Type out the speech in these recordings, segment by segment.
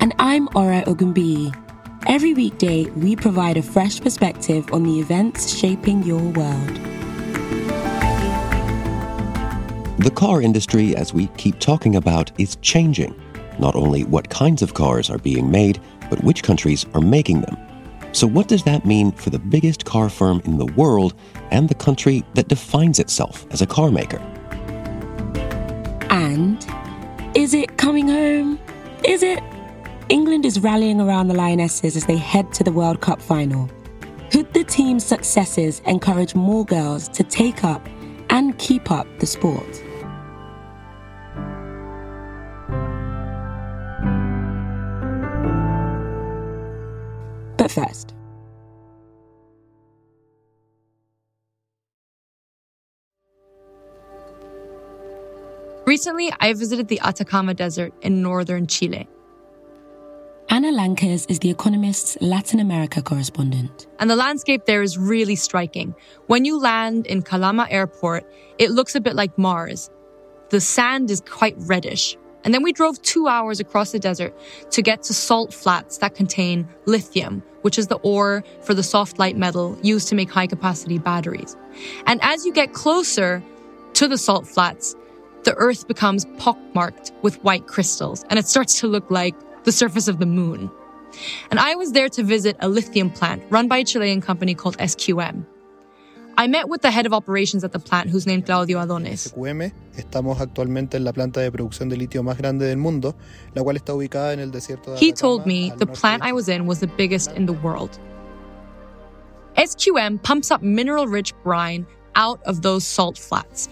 And I'm Ora Ogunbiyi. Every weekday, we provide a fresh perspective on the events shaping your world. The car industry, as we keep talking about, is changing. Not only what kinds of cars are being made, but which countries are making them. So, what does that mean for the biggest car firm in the world and the country that defines itself as a car maker? And is it coming home? Is it? England is rallying around the Lionesses as they head to the World Cup final. Could the team's successes encourage more girls to take up and keep up the sport? But first, Recently, I visited the Atacama Desert in northern Chile. Ana Lankes is The Economist's Latin America correspondent. And the landscape there is really striking. When you land in Calama Airport, it looks a bit like Mars. The sand is quite reddish. And then we drove two hours across the desert to get to salt flats that contain lithium, which is the ore for the soft light metal used to make high capacity batteries. And as you get closer to the salt flats, the earth becomes pockmarked with white crystals and it starts to look like the surface of the moon. And I was there to visit a lithium plant run by a Chilean company called SQM. I met with the head of operations at the plant, who's named Claudio Adones. SQM. Estamos actualmente en la planta de producción de litio más grande del mundo, la cual está ubicada en el desierto de He told me the plant I was in was the biggest in the world. SQM pumps up mineral rich brine out of those salt flats.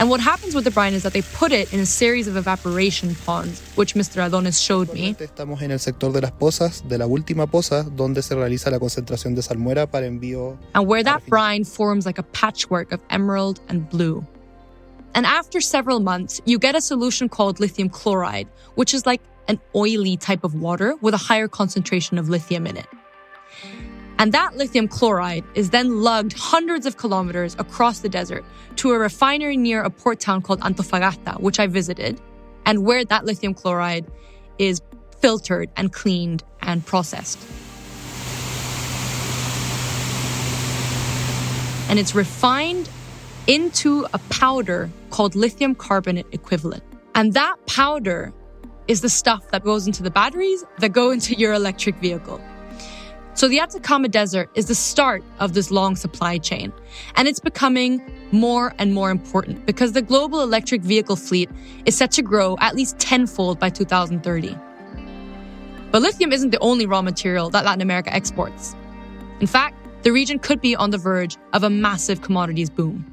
And what happens with the brine is that they put it in a series of evaporation ponds, which Mr. Adonis showed me. Estamos en el sector de las pozas, de la última poza, donde se realiza la concentración de salmuera para envío. and where that brine forms like a patchwork of emerald and blue. And after several months, you get a solution called lithium chloride, which is like an oily type of water with a higher concentration of lithium in it. And that lithium chloride is then lugged hundreds of kilometers across the desert to a refinery near a port town called Antofagasta, which I visited, and where that lithium chloride is filtered and cleaned and processed. and it's refined into a powder called lithium carbonate equivalent. And that powder is the stuff that goes into the batteries that go into your electric vehicle. So the Atacama Desert is the start of this long supply chain. And it's becoming more and more important because the global electric vehicle fleet is set to grow at least tenfold by 2030. But lithium isn't the only raw material that Latin America exports. In fact, the region could be on the verge of a massive commodities boom.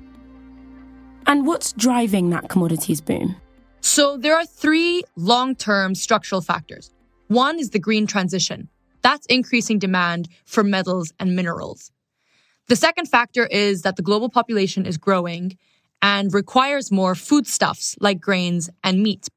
And what's driving that commodities boom? So there are three long-term structural factors. One is the green transition. That's increasing demand for metals and minerals. The second factor is that the global population is growing and requires more foodstuffs like grains and meat.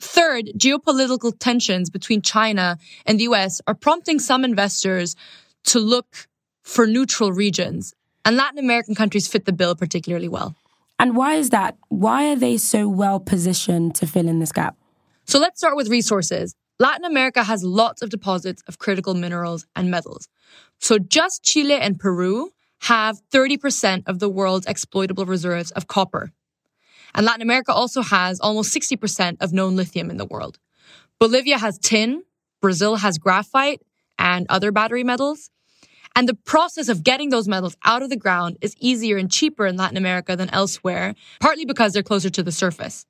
Third, geopolitical tensions between China and the US are prompting some investors to look for neutral regions. And Latin American countries fit the bill particularly well. And why is that? Why are they so well positioned to fill in this gap? So let's start with resources. Latin America has lots of deposits of critical minerals and metals. So just Chile and Peru have 30% of the world's exploitable reserves of copper. And Latin America also has almost 60% of known lithium in the world. Bolivia has tin, Brazil has graphite and other battery metals. And the process of getting those metals out of the ground is easier and cheaper in Latin America than elsewhere, partly because they're closer to the surface.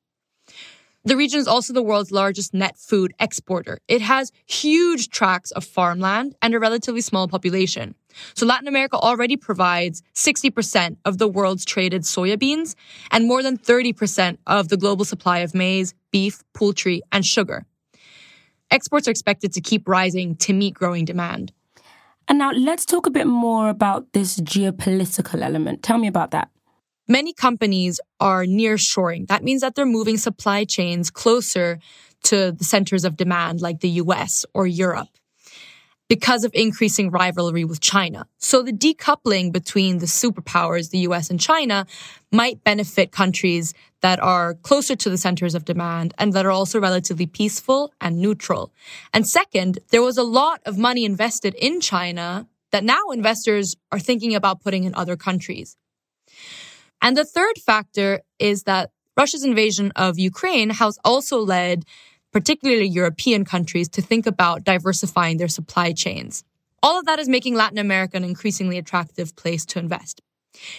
The region is also the world's largest net food exporter. It has huge tracts of farmland and a relatively small population. So Latin America already provides 60% of the world's traded soya beans and more than 30% of the global supply of maize, beef, poultry, and sugar. Exports are expected to keep rising to meet growing demand. And now let's talk a bit more about this geopolitical element. Tell me about that. Many companies are near shoring. That means that they're moving supply chains closer to the centers of demand like the US or Europe because of increasing rivalry with China. So the decoupling between the superpowers, the US and China, might benefit countries that are closer to the centers of demand and that are also relatively peaceful and neutral. And second, there was a lot of money invested in China that now investors are thinking about putting in other countries. And the third factor is that Russia's invasion of Ukraine has also led particularly European countries, to think about diversifying their supply chains. All of that is making Latin America an increasingly attractive place to invest.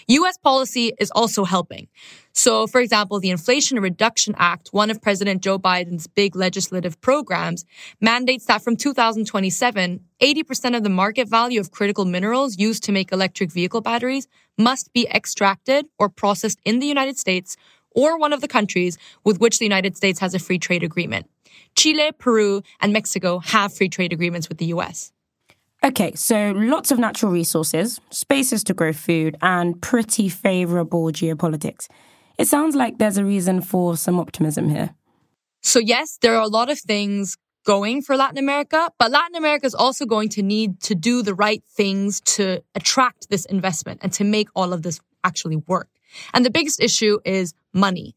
US policy is also helping. So, for example, the Inflation Reduction Act, one of President Joe Biden's big legislative programs, mandates that from 2027, 80% of the market value of critical minerals used to make electric vehicle batteries must be extracted or processed in the United States or one of the countries with which the United States has a free trade agreement. Chile, Peru, and Mexico have free trade agreements with the US. Okay, so lots of natural resources, spaces to grow food, and pretty favorable geopolitics. It sounds like there's a reason for some optimism here. So, yes, there are a lot of things going for Latin America, but Latin America is also going to need to do the right things to attract this investment and to make all of this actually work. And the biggest issue is money.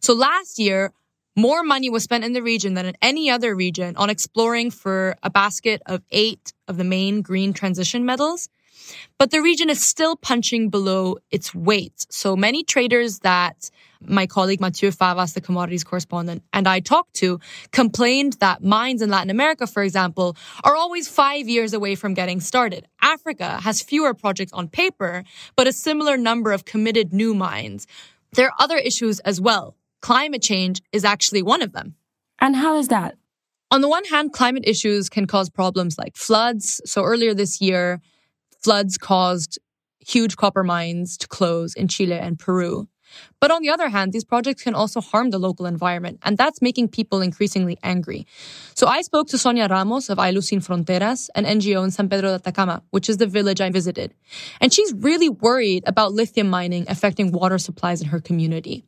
So last year, more money was spent in the region than in any other region on exploring for a basket of eight of the main green transition metals. But the region is still punching below its weight. So many traders that my colleague Mathieu Favas, the commodities correspondent, and I talked to complained that mines in Latin America, for example, are always five years away from getting started. Africa has fewer projects on paper, but a similar number of committed new mines. There are other issues as well climate change is actually one of them. And how is that? On the one hand, climate issues can cause problems like floods. So earlier this year, floods caused huge copper mines to close in Chile and Peru. But on the other hand, these projects can also harm the local environment, and that's making people increasingly angry. So I spoke to Sonia Ramos of Ayllus Sin Fronteras, an NGO in San Pedro de Atacama, which is the village I visited. And she's really worried about lithium mining affecting water supplies in her community.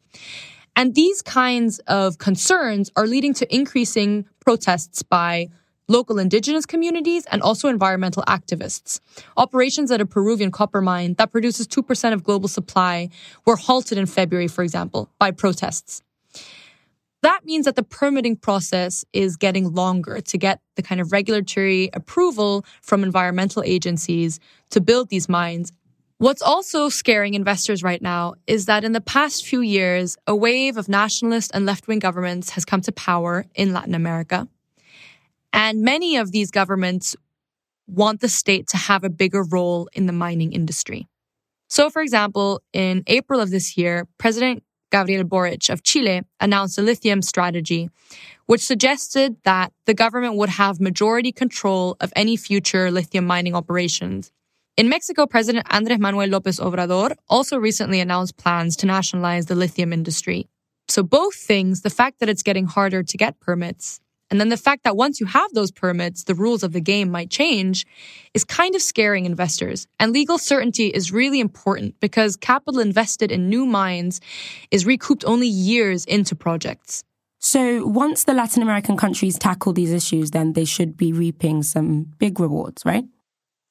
And these kinds of concerns are leading to increasing protests by local indigenous communities and also environmental activists. Operations at a Peruvian copper mine that produces 2% of global supply were halted in February, for example, by protests. That means that the permitting process is getting longer to get the kind of regulatory approval from environmental agencies to build these mines What's also scaring investors right now is that in the past few years, a wave of nationalist and left wing governments has come to power in Latin America. And many of these governments want the state to have a bigger role in the mining industry. So, for example, in April of this year, President Gabriel Boric of Chile announced a lithium strategy, which suggested that the government would have majority control of any future lithium mining operations in Mexico, President Andres Manuel Lopez Obrador also recently announced plans to nationalize the lithium industry. So both things, the fact that it's getting harder to get permits, and then the fact that once you have those permits, the rules of the game might change, is kind of scaring investors. And legal certainty is really important because capital invested in new mines is recouped only years into projects. So once the Latin American countries tackle these issues, then they should be reaping some big rewards, right?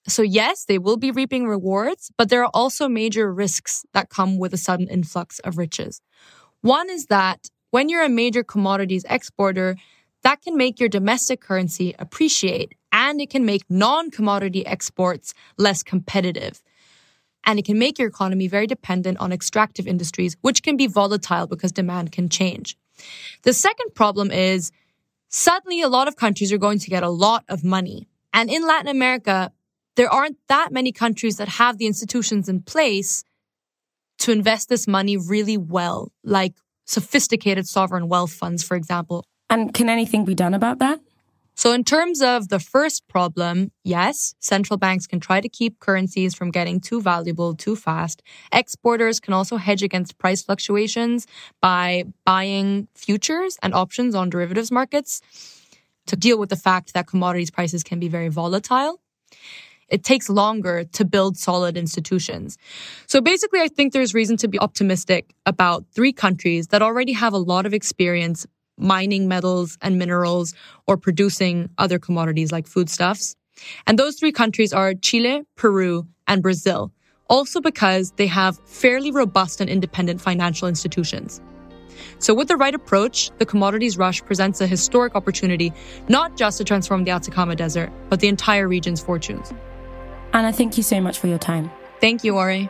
So yes, they will be reaping rewards, but there are also major risks that come with a sudden influx of riches. One is that when you're a major commodities exporter, that can make your domestic currency appreciate and it can make non-commodity exports less competitive. And it can make your economy very dependent on extractive industries, which can be volatile because demand can change. The second problem is suddenly a lot of countries are going to get a lot of money. And in Latin America, there aren't that many countries that have the institutions in place to invest this money really well, like sophisticated sovereign wealth funds, for example. And can anything be done about that? So, in terms of the first problem, yes, central banks can try to keep currencies from getting too valuable too fast. Exporters can also hedge against price fluctuations by buying futures and options on derivatives markets to deal with the fact that commodities prices can be very volatile. It takes longer to build solid institutions. So basically, I think there's reason to be optimistic about three countries that already have a lot of experience mining metals and minerals or producing other commodities like foodstuffs. And those three countries are Chile, Peru, and Brazil, also because they have fairly robust and independent financial institutions. So, with the right approach, the commodities rush presents a historic opportunity not just to transform the Atacama Desert, but the entire region's fortunes. Ana, thank you so much for your time. Thank you, Ori.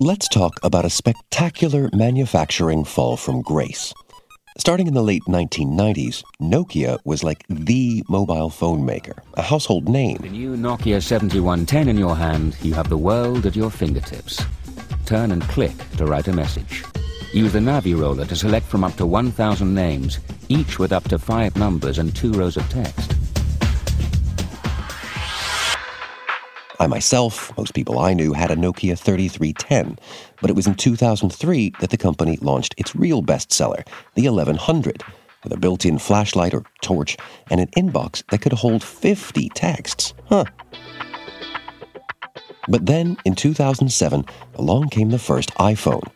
Let's talk about a spectacular manufacturing fall from grace. Starting in the late 1990s, Nokia was like the mobile phone maker, a household name. The new Nokia 7110 in your hand, you have the world at your fingertips. Turn and click to write a message. Use the Navi roller to select from up to 1,000 names, each with up to five numbers and two rows of text. I myself, most people I knew, had a Nokia 3310, but it was in 2003 that the company launched its real bestseller, the 1100, with a built in flashlight or torch and an inbox that could hold 50 texts. Huh. But then, in 2007, along came the first iPhone.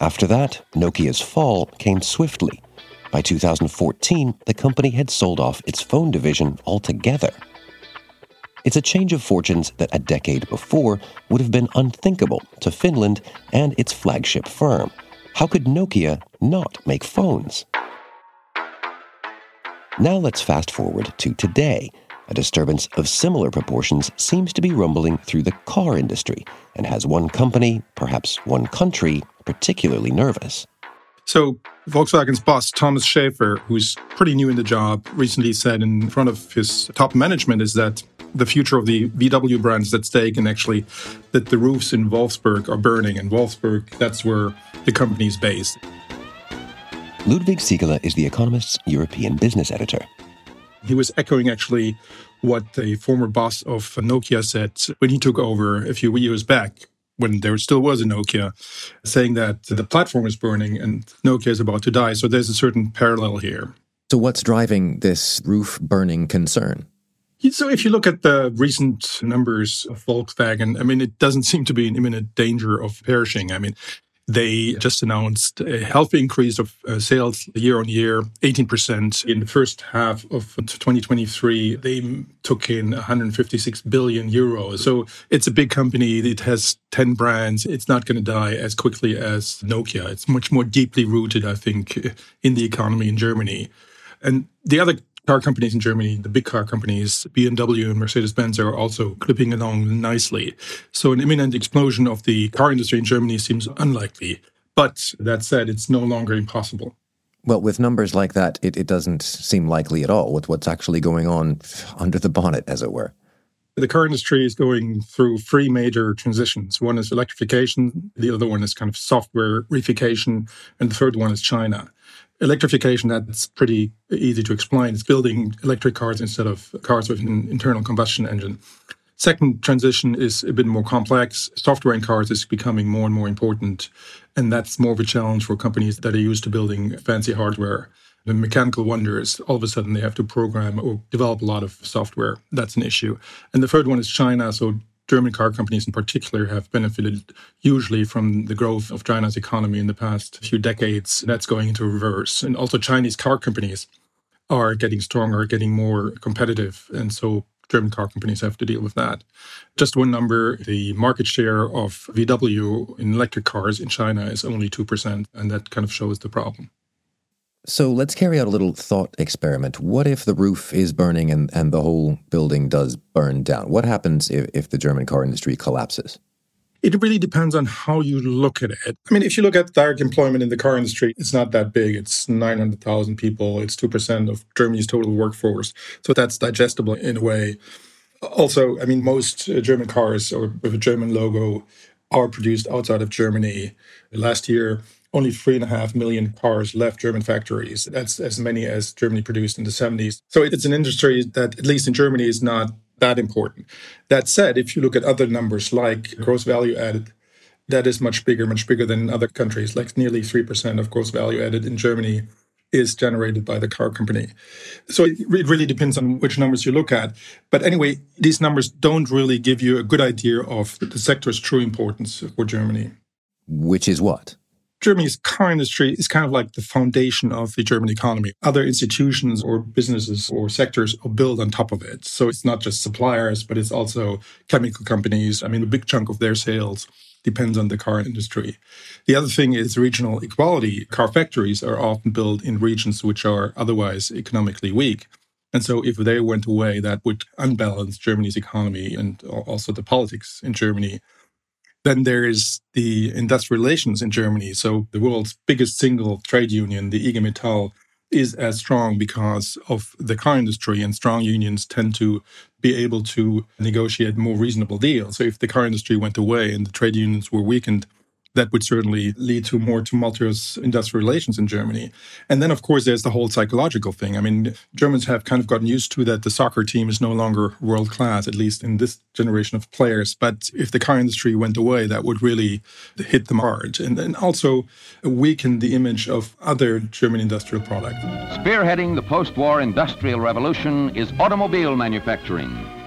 After that, Nokia's fall came swiftly. By 2014, the company had sold off its phone division altogether. It's a change of fortunes that a decade before would have been unthinkable to Finland and its flagship firm. How could Nokia not make phones? Now let's fast forward to today. A disturbance of similar proportions seems to be rumbling through the car industry and has one company, perhaps one country, particularly nervous. So, Volkswagen's boss, Thomas Schaefer, who's pretty new in the job, recently said in front of his top management is that the future of the VW brand is at stake, and actually that the roofs in Wolfsburg are burning. And Wolfsburg, that's where the company is based. Ludwig Siegele is The Economist's European business editor. He was echoing actually what the former boss of Nokia said when he took over a few years back, when there still was a Nokia, saying that the platform is burning and Nokia is about to die. So there's a certain parallel here. So, what's driving this roof burning concern? So, if you look at the recent numbers of Volkswagen, I mean, it doesn't seem to be in imminent danger of perishing. I mean, they just announced a healthy increase of uh, sales year on year, 18% in the first half of 2023. They took in 156 billion euros. So it's a big company. It has 10 brands. It's not going to die as quickly as Nokia. It's much more deeply rooted, I think, in the economy in Germany. And the other car companies in Germany, the big car companies, BMW and Mercedes Benz, are also clipping along nicely. So, an imminent explosion of the car industry in Germany seems unlikely. But that said, it's no longer impossible. Well, with numbers like that, it, it doesn't seem likely at all with what's actually going on under the bonnet, as it were. The car industry is going through three major transitions. One is electrification, the other one is kind of software reification, and the third one is China. Electrification, that's pretty easy to explain. It's building electric cars instead of cars with an internal combustion engine. Second transition is a bit more complex. Software in cars is becoming more and more important. And that's more of a challenge for companies that are used to building fancy hardware. the mechanical wonders, all of a sudden they have to program or develop a lot of software. That's an issue. And the third one is China. So German car companies in particular have benefited hugely from the growth of China's economy in the past few decades. That's going into reverse. And also Chinese car companies are getting stronger, getting more competitive. And so German car companies have to deal with that. Just one number the market share of VW in electric cars in China is only 2%, and that kind of shows the problem. So let's carry out a little thought experiment. What if the roof is burning and, and the whole building does burn down? What happens if, if the German car industry collapses? It really depends on how you look at it. I mean, if you look at direct employment in the car industry, it's not that big. It's 900,000 people. It's 2% of Germany's total workforce. So that's digestible in a way. Also, I mean, most uh, German cars or with a German logo are produced outside of Germany. Last year, only three and a half million cars left German factories. That's as many as Germany produced in the 70s. So it's an industry that, at least in Germany, is not that important. That said, if you look at other numbers like gross value added, that is much bigger, much bigger than in other countries. Like nearly 3% of gross value added in Germany is generated by the car company. So it really depends on which numbers you look at. But anyway, these numbers don't really give you a good idea of the sector's true importance for Germany. Which is what? Germany's car industry is kind of like the foundation of the German economy. Other institutions or businesses or sectors are built on top of it. So it's not just suppliers, but it's also chemical companies. I mean, a big chunk of their sales depends on the car industry. The other thing is regional equality. Car factories are often built in regions which are otherwise economically weak. And so if they went away, that would unbalance Germany's economy and also the politics in Germany. Then there is the industrial relations in Germany. So the world's biggest single trade union, the IG Metall, is as strong because of the car industry, and strong unions tend to be able to negotiate more reasonable deals. So if the car industry went away and the trade unions were weakened, that would certainly lead to more tumultuous industrial relations in Germany. And then, of course, there's the whole psychological thing. I mean, Germans have kind of gotten used to that the soccer team is no longer world class, at least in this generation of players. But if the car industry went away, that would really hit them hard. And also weaken the image of other German industrial products. Spearheading the post war industrial revolution is automobile manufacturing.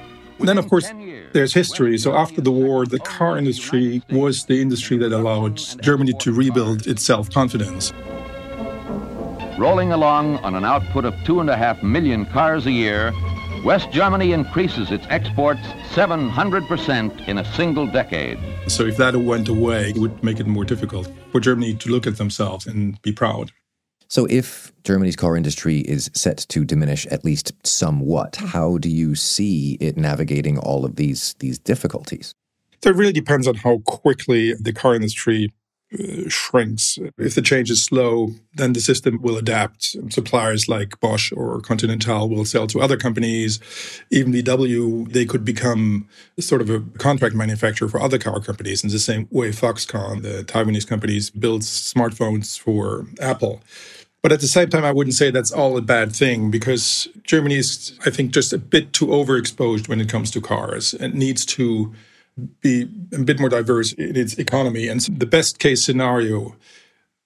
Then, of course, there's history. So after the war, the car industry was the industry that allowed Germany to rebuild its self-confidence. Rolling along on an output of two and a half million cars a year, West Germany increases its exports 700% in a single decade. So if that went away, it would make it more difficult for Germany to look at themselves and be proud. So, if Germany's car industry is set to diminish at least somewhat, how do you see it navigating all of these these difficulties? So it really depends on how quickly the car industry uh, shrinks. If the change is slow, then the system will adapt. Suppliers like Bosch or Continental will sell to other companies. Even VW, they could become sort of a contract manufacturer for other car companies in the same way Foxconn, the Taiwanese companies, builds smartphones for Apple. But at the same time, I wouldn't say that's all a bad thing because Germany is, I think, just a bit too overexposed when it comes to cars and needs to be a bit more diverse in its economy. And the best case scenario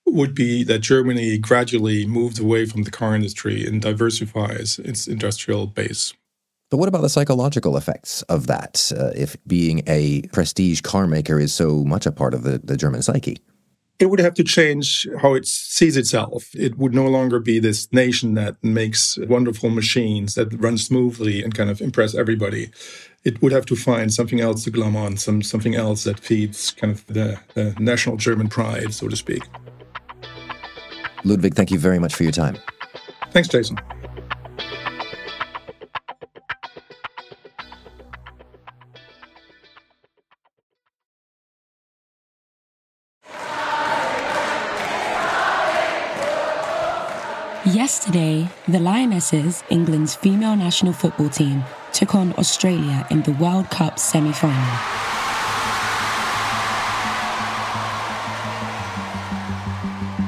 would be that Germany gradually moves away from the car industry and diversifies its industrial base. But what about the psychological effects of that, uh, if being a prestige car maker is so much a part of the, the German psyche? It would have to change how it sees itself. It would no longer be this nation that makes wonderful machines that run smoothly and kind of impress everybody. It would have to find something else to glom on, some something else that feeds kind of the, the national German pride, so to speak. Ludwig, thank you very much for your time. Thanks, Jason. Yesterday, the Lionesses, England's female national football team, took on Australia in the World Cup semi final.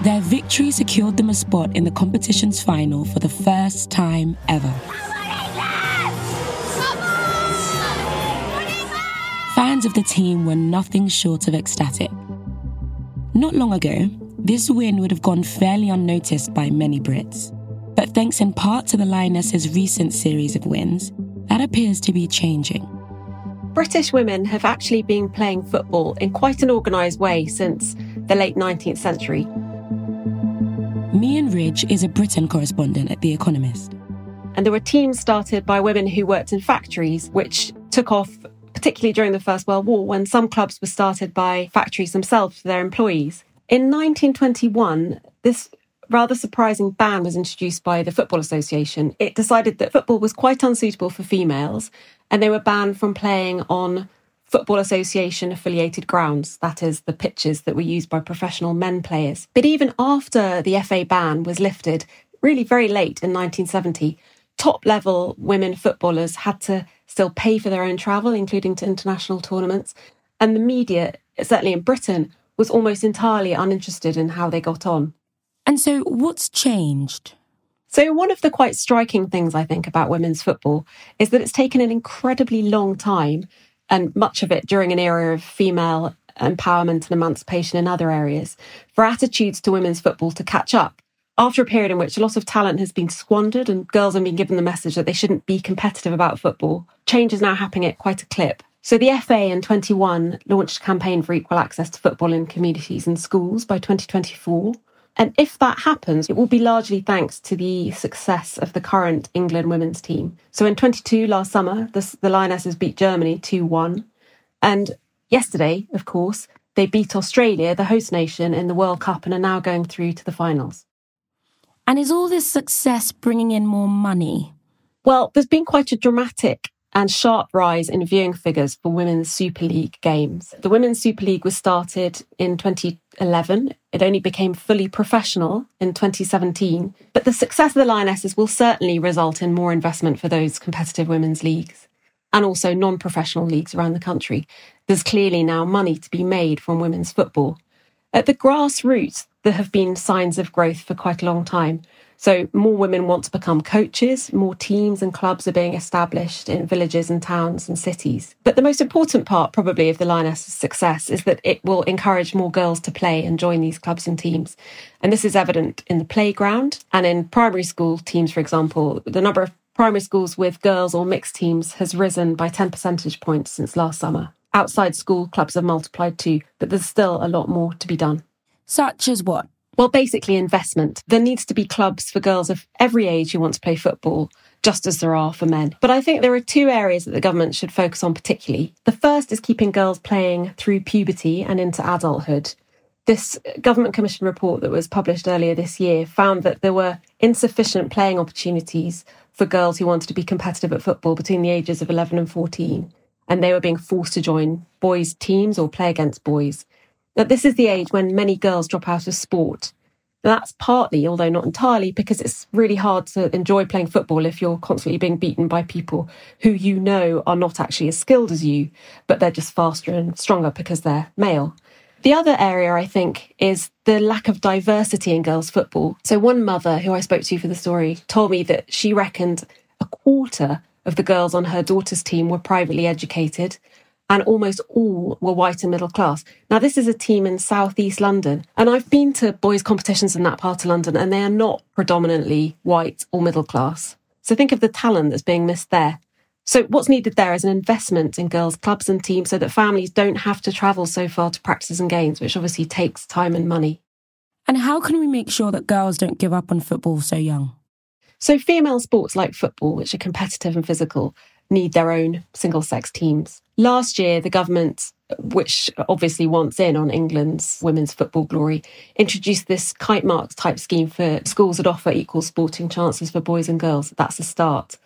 Their victory secured them a spot in the competition's final for the first time ever. Fans of the team were nothing short of ecstatic. Not long ago, this win would have gone fairly unnoticed by many Brits. But thanks in part to the Lionesses' recent series of wins, that appears to be changing. British women have actually been playing football in quite an organised way since the late 19th century. Mian Ridge is a Britain correspondent at The Economist. And there were teams started by women who worked in factories, which took off particularly during the First World War when some clubs were started by factories themselves for their employees. In 1921, this rather surprising ban was introduced by the Football Association. It decided that football was quite unsuitable for females and they were banned from playing on Football Association affiliated grounds, that is, the pitches that were used by professional men players. But even after the FA ban was lifted, really very late in 1970, top level women footballers had to still pay for their own travel, including to international tournaments. And the media, certainly in Britain, was almost entirely uninterested in how they got on. And so, what's changed? So, one of the quite striking things I think about women's football is that it's taken an incredibly long time, and much of it during an era of female empowerment and emancipation in other areas, for attitudes to women's football to catch up. After a period in which a lot of talent has been squandered and girls have been given the message that they shouldn't be competitive about football, change is now happening at quite a clip. So the FA in 21 launched a campaign for equal access to football in communities and schools by 2024. And if that happens, it will be largely thanks to the success of the current England women's team. So in 22 last summer, the, the Lionesses beat Germany 2 1. And yesterday, of course, they beat Australia, the host nation, in the World Cup and are now going through to the finals. And is all this success bringing in more money? Well, there's been quite a dramatic and sharp rise in viewing figures for Women's Super League games. The Women's Super League was started in 2011. It only became fully professional in 2017. But the success of the Lionesses will certainly result in more investment for those competitive women's leagues and also non professional leagues around the country. There's clearly now money to be made from women's football. At the grassroots, there have been signs of growth for quite a long time. So, more women want to become coaches, more teams and clubs are being established in villages and towns and cities. But the most important part, probably, of the Lioness's success is that it will encourage more girls to play and join these clubs and teams. And this is evident in the playground and in primary school teams, for example. The number of primary schools with girls or mixed teams has risen by 10 percentage points since last summer. Outside school clubs have multiplied too, but there's still a lot more to be done. Such as what? Well, basically, investment. There needs to be clubs for girls of every age who want to play football, just as there are for men. But I think there are two areas that the government should focus on particularly. The first is keeping girls playing through puberty and into adulthood. This government commission report that was published earlier this year found that there were insufficient playing opportunities for girls who wanted to be competitive at football between the ages of 11 and 14, and they were being forced to join boys' teams or play against boys that this is the age when many girls drop out of sport. That's partly, although not entirely, because it's really hard to enjoy playing football if you're constantly being beaten by people who you know are not actually as skilled as you, but they're just faster and stronger because they're male. The other area, I think, is the lack of diversity in girls' football. So, one mother who I spoke to for the story told me that she reckoned a quarter of the girls on her daughter's team were privately educated, and almost all were white and middle class. Now, this is a team in southeast London, and I've been to boys' competitions in that part of London, and they are not predominantly white or middle class. So think of the talent that's being missed there. So, what's needed there is an investment in girls' clubs and teams so that families don't have to travel so far to practice and games, which obviously takes time and money. And how can we make sure that girls don't give up on football so young? So, female sports like football, which are competitive and physical, need their own single sex teams. Last year, the government, which obviously wants in on England's women's football glory, introduced this kite marks type scheme for schools that offer equal sporting chances for boys and girls. That's a start.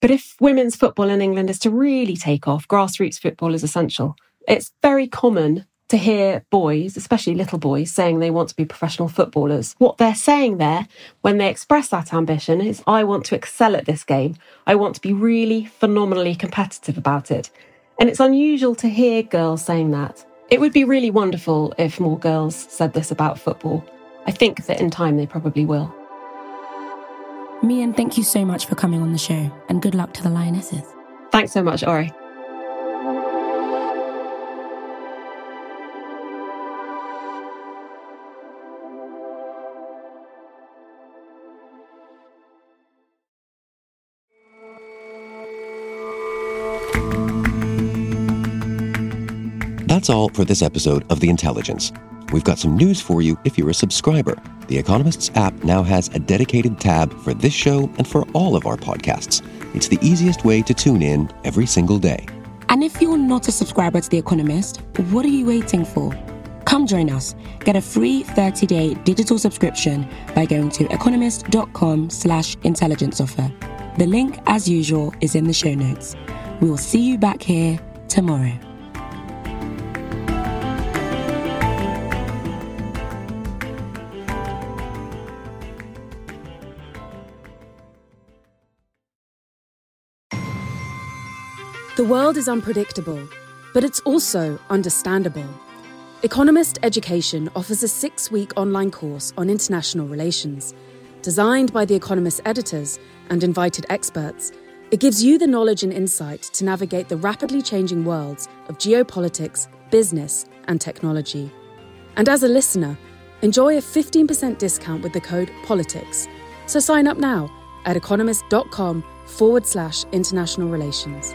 But if women's football in England is to really take off, grassroots football is essential. It's very common to hear boys, especially little boys, saying they want to be professional footballers. What they're saying there when they express that ambition is, I want to excel at this game. I want to be really phenomenally competitive about it. And it's unusual to hear girls saying that. It would be really wonderful if more girls said this about football. I think that in time they probably will. Mian, thank you so much for coming on the show, and good luck to the Lionesses. Thanks so much, Ori. That's all for this episode of The Intelligence. We've got some news for you if you're a subscriber. The Economist's app now has a dedicated tab for this show and for all of our podcasts. It's the easiest way to tune in every single day. And if you're not a subscriber to The Economist, what are you waiting for? Come join us. Get a free 30-day digital subscription by going to economist.com slash intelligence offer. The link, as usual, is in the show notes. We will see you back here tomorrow. The world is unpredictable, but it's also understandable. Economist Education offers a six week online course on international relations. Designed by The Economist editors and invited experts, it gives you the knowledge and insight to navigate the rapidly changing worlds of geopolitics, business, and technology. And as a listener, enjoy a 15% discount with the code POLITICS. So sign up now at economist.com forward slash international relations.